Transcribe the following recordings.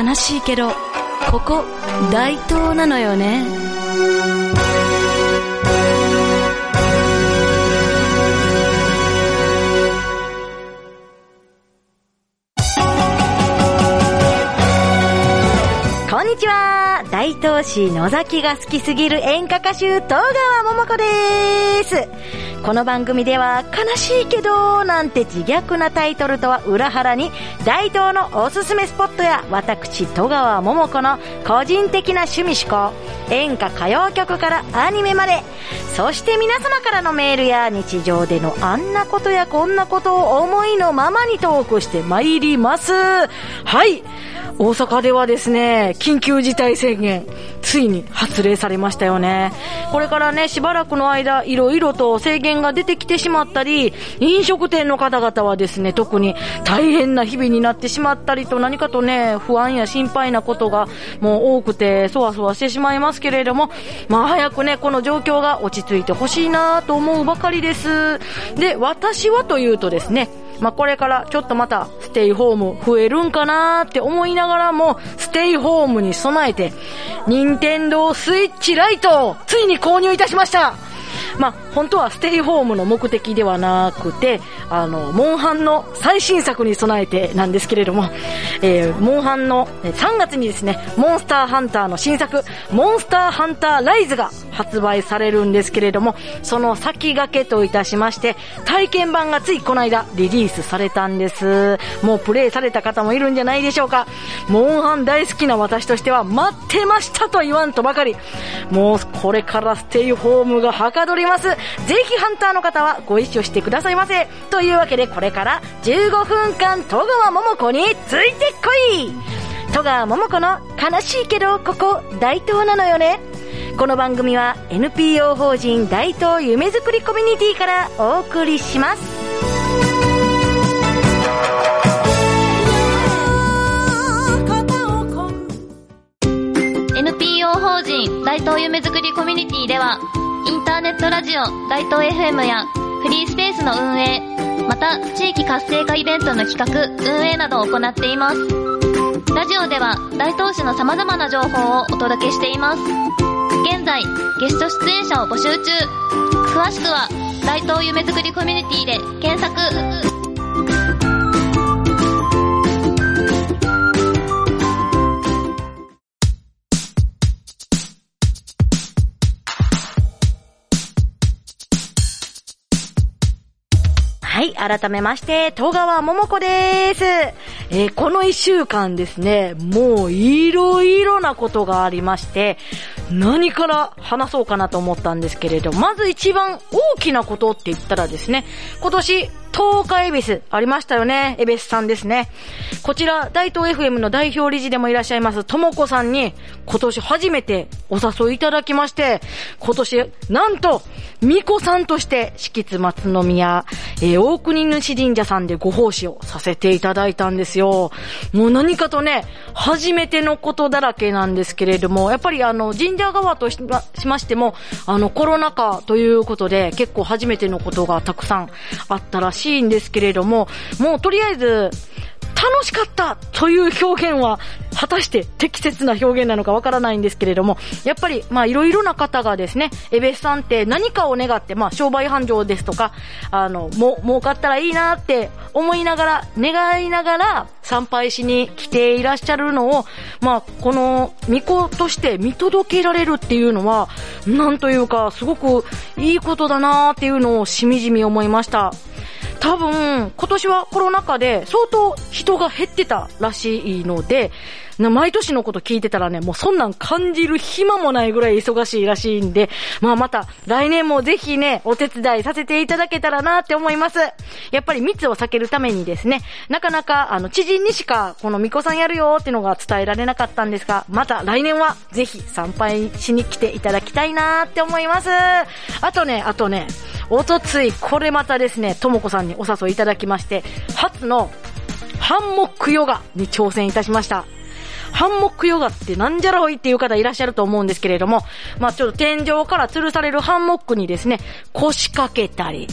悲しいけど、ここ、大東なのよね。東市野崎が好きすぎる演歌歌手、戸川桃子です。この番組では、悲しいけど、なんて自虐なタイトルとは裏腹に、大東のおすすめスポットや、私、戸川桃子の個人的な趣味思考、演歌歌謡曲からアニメまで、そして皆様からのメールや日常でのあんなことやこんなことを思いのままにトークして参ります。はい。大阪ではですね、緊急事態宣言、ついに発令されましたよね。これからね、しばらくの間、いろいろと制限が出てきてしまったり、飲食店の方々はですね、特に大変な日々になってしまったりと、何かとね、不安や心配なことがもう多くて、そわそわしてしまいますけれども、まあ早くね、この状況が落ち着いてほしいなと思うばかりです。で、私はというとですね、まあ、これからちょっとまたステイホーム増えるんかなーって思いながらも、ステイホームに備えて、任天堂スイッチライトをついに購入いたしましたまあ、本当はステイホームの目的ではなくて、あの、モンハンの最新作に備えてなんですけれども、えー、モンハンの3月にですね、モンスターハンターの新作、モンスターハンターライズが発売されるんですけれども、その先駆けといたしまして、体験版がついこの間リリースされたんです。もうプレイされた方もいるんじゃないでしょうか。モンハン大好きな私としては待ってましたと言わんとばかり。もうこれからステイホームがはかどります。ぜひハンターの方はご一緒してくださいませ。というわけでこれから15分間戸川桃子についてこい戸川桃子の悲しいけどここ大東なのよね。この番組は NPO 法人大東夢づくりコミュニティからお送りします。NPO 法人大東夢づくりコミュニティでは、ターネットラジオ大東 FM やフリースペースの運営、また地域活性化イベントの企画、運営などを行っています。ラジオでは大東市の様々な情報をお届けしています。現在、ゲスト出演者を募集中。詳しくは、大東夢づくりコミュニティで検索。はい、改めまして、戸川桃子です。えーこの一週間ですね、もういろいろなことがありまして、何から話そうかなと思ったんですけれど、まず一番大きなことって言ったらですね、今年、東海恵比寿ありましたよね。恵比寿さんですね。こちら、大東 FM の代表理事でもいらっしゃいます、ともこさんに、今年初めてお誘いいただきまして、今年、なんと、巫女さんとして、敷津松宮、えー大国主神社さんでご奉仕をさせていただいたんですよ。もう何かとね、初めてのことだらけなんですけれども、やっぱりあの、神社側とししましても、あの、コロナ禍ということで、結構初めてのことがたくさんあったらしいんですけれども、もうとりあえず、楽しかったという表現は、果たして適切な表現なのかわからないんですけれども、やっぱり、まあいろいろな方がですね、エベスさんって何かを願って、まあ商売繁盛ですとか、あの、も、儲かったらいいなって思いながら、願いながら参拝しに来ていらっしゃるのを、まあこの、巫女として見届けられるっていうのは、なんというか、すごくいいことだなっていうのをしみじみ思いました。多分、今年はコロナ禍で相当人が減ってたらしいので、毎年のこと聞いてたらね、もうそんなん感じる暇もないぐらい忙しいらしいんで、まあまた来年もぜひね、お手伝いさせていただけたらなって思います。やっぱり密を避けるためにですね、なかなかあの知人にしかこの巫女さんやるよってのが伝えられなかったんですが、また来年はぜひ参拝しに来ていただきたいなって思います。あとね、あとね、おとつい、これまたですね、ともこさんにお誘いいただきまして、初のハンモックヨガに挑戦いたしました。ハンモックヨガってなんじゃらほいっていう方いらっしゃると思うんですけれども、まあちょっと天井から吊るされるハンモックにですね、腰掛けたり、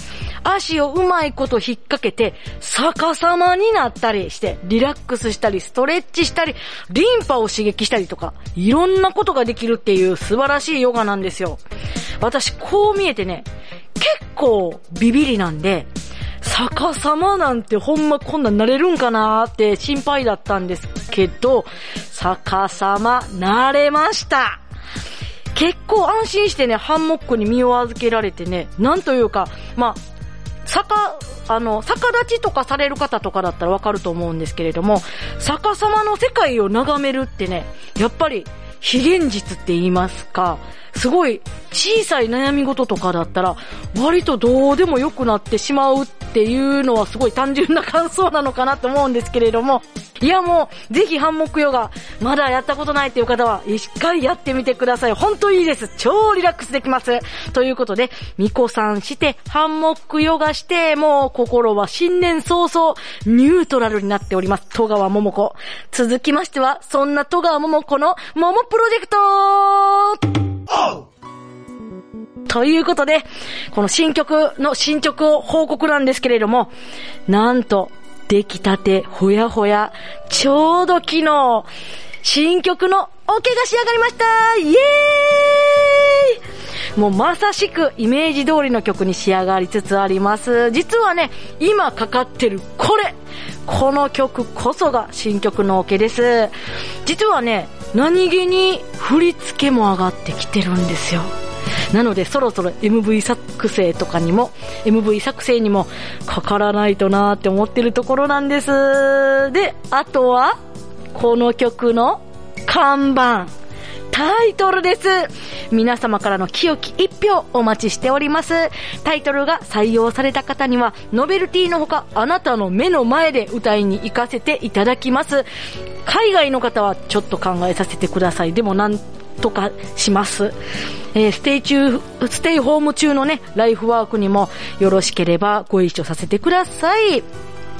足をうまいこと引っ掛けて、逆さまになったりして、リラックスしたり、ストレッチしたり、リンパを刺激したりとか、いろんなことができるっていう素晴らしいヨガなんですよ。私、こう見えてね、結構ビビりなんで、逆さまなんてほんまこんなんなれるんかなーって心配だったんですけど、逆さまなれました。結構安心してね、ハンモックに身を預けられてね、なんというか、まあ、逆、あの、逆立ちとかされる方とかだったらわかると思うんですけれども、逆さまの世界を眺めるってね、やっぱり、非現実って言いますか、すごい小さい悩み事とかだったら、割とどうでもよくなってしまうっっていうのはすごい単純な感想なのかなと思うんですけれども、いやもう、ぜひハンモックヨガ、まだやったことないっていう方は、一回やってみてください。本当いいです。超リラックスできます。ということで、ミコさんして、ハンモックヨガして、もう心は新年早々、ニュートラルになっております。戸川桃子。続きましては、そんな戸川桃子の桃プロジェクトということで、この新曲の進捗を報告なんですけれども、なんと、出来たて、ほやほや、ちょうど昨日、新曲のオケが仕上がりましたイエーイもうまさしくイメージ通りの曲に仕上がりつつあります。実はね、今かかってるこれこの曲こそが新曲のオケです。実はね、何気に振り付けも上がってきてるんですよ。なのでそろそろ MV 作成とかにも、MV 作成にもかからないとなーって思ってるところなんです。で、あとは、この曲の看板。タイトルです。皆様からの清き一票お待ちしております。タイトルが採用された方には、ノベルティのほか、あなたの目の前で歌いに行かせていただきます。海外の方はちょっと考えさせてください。でもなんとかします。えー、ステイ中、ステイホーム中のね、ライフワークにもよろしければご一緒させてください。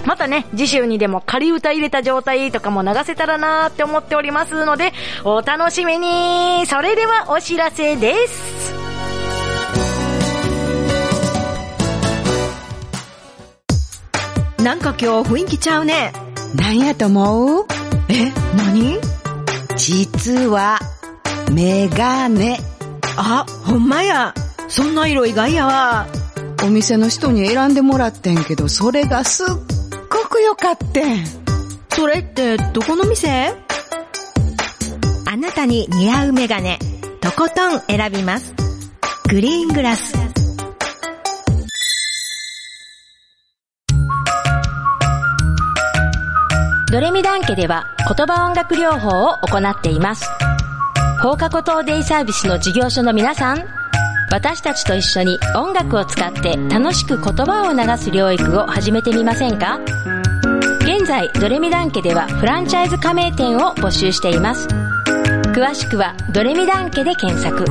またね、次週にでも仮歌入れた状態とかも流せたらなーって思っておりますので、お楽しみにそれではお知らせですなんか今日雰囲気ちゃうね。なんやと思う？え、何？実は、メガネ。あ、ほんまや。そんな色意外やわ。お店の人に選んでもらってんけど、それがすっごく良かってん。それってどこの店？あなたに似合うメガネ、とことん選びます。グリーングラス。ドレミダン家では言葉音楽療法を行っています。放課後等デイサービスの事業所の皆さん、私たちと一緒に音楽を使って楽しく言葉を流す療育を始めてみませんか？現在、ドレミダン家ではフランチャイズ加盟店を募集しています。詳しくは、ドレミダン家で検索。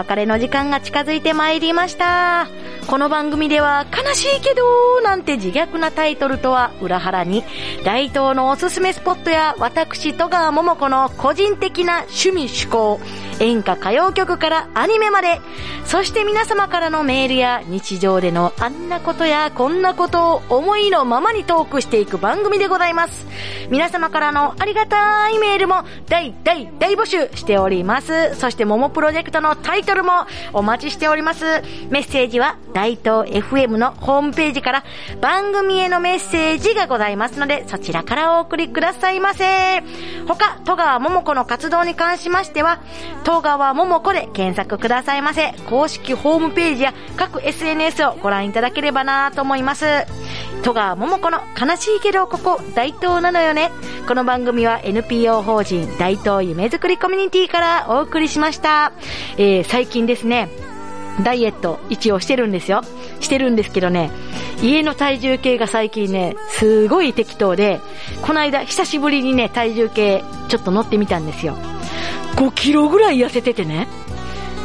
別れの時間が近づいてまいりました。この番組では悲しいけどなんて自虐なタイトルとは裏腹に大東のおすすめスポットや私戸川桃子の個人的な趣味趣向演歌歌謡曲からアニメまでそして皆様からのメールや日常でのあんなことやこんなことを思いのままにトークしていく番組でございます。皆様からのありがたいメールも大大大募集しております。そして桃プロジェクトのタイトルもお待ちしております。メッセージは大東 FM のホームページから番組へのメッセージがございますので、そちらからお送りくださいませ。他、戸川桃子の活動に関しましては、戸川桃子で検索くださいませ。公式ホームページや各 SNS をご覧いただければなと思います。戸川桃子の悲しいけどここ大東なのよね。この番組は NPO 法人大東夢づくりコミュニティからお送りしました。えー、最近ですね、ダイエット一応してるんですよ。してるんですけどね、家の体重計が最近ね、すごい適当で、この間久しぶりにね、体重計ちょっと乗ってみたんですよ。5キロぐらい痩せててね、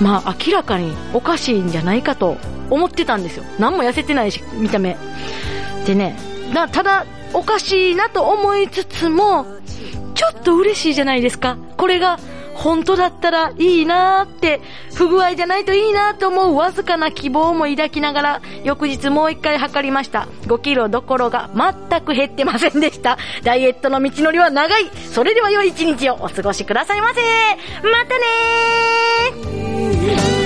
まあ明らかにおかしいんじゃないかと思ってたんですよ。何も痩せてないし、見た目。でね、なただ、おかしいなと思いつつも、ちょっと嬉しいじゃないですか。これが本当だったらいいなーって、不具合じゃないといいなーと思うわずかな希望も抱きながら、翌日もう一回測りました。5キロどころが全く減ってませんでした。ダイエットの道のりは長い。それでは良い一日をお過ごしくださいませ。またねー